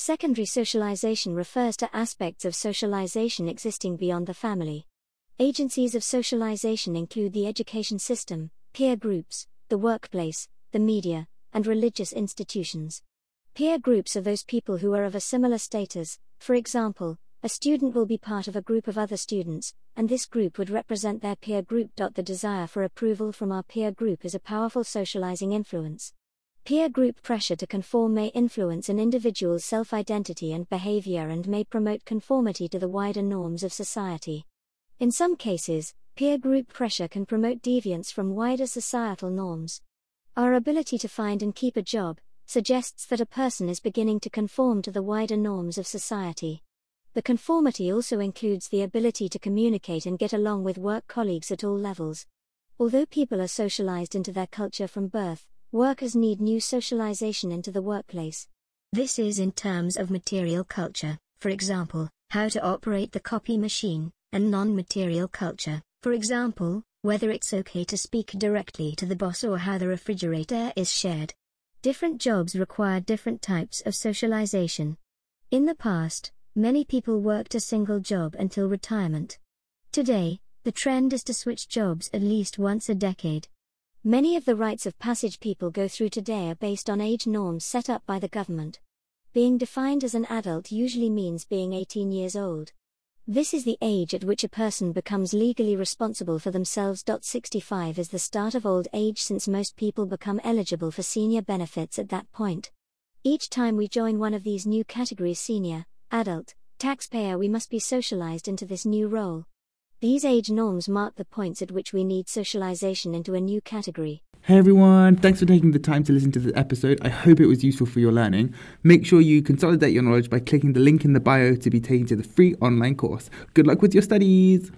Secondary socialization refers to aspects of socialization existing beyond the family. Agencies of socialization include the education system, peer groups, the workplace, the media, and religious institutions. Peer groups are those people who are of a similar status, for example, a student will be part of a group of other students, and this group would represent their peer group. The desire for approval from our peer group is a powerful socializing influence. Peer group pressure to conform may influence an individual's self identity and behavior and may promote conformity to the wider norms of society. In some cases, peer group pressure can promote deviance from wider societal norms. Our ability to find and keep a job suggests that a person is beginning to conform to the wider norms of society. The conformity also includes the ability to communicate and get along with work colleagues at all levels. Although people are socialized into their culture from birth, workers need new socialization into the workplace. This is in terms of material culture, for example, how to operate the copy machine, and non material culture, for example, whether it's okay to speak directly to the boss or how the refrigerator is shared. Different jobs require different types of socialization. In the past, Many people worked a single job until retirement. Today, the trend is to switch jobs at least once a decade. Many of the rites of passage people go through today are based on age norms set up by the government. Being defined as an adult usually means being 18 years old. This is the age at which a person becomes legally responsible for themselves. 65 is the start of old age since most people become eligible for senior benefits at that point. Each time we join one of these new categories senior, adult, taxpayer, we must be socialized into this new role. These age norms mark the points at which we need socialization into a new category. Hey everyone, thanks for taking the time to listen to this episode. I hope it was useful for your learning. Make sure you consolidate your knowledge by clicking the link in the bio to be taken to the free online course. Good luck with your studies!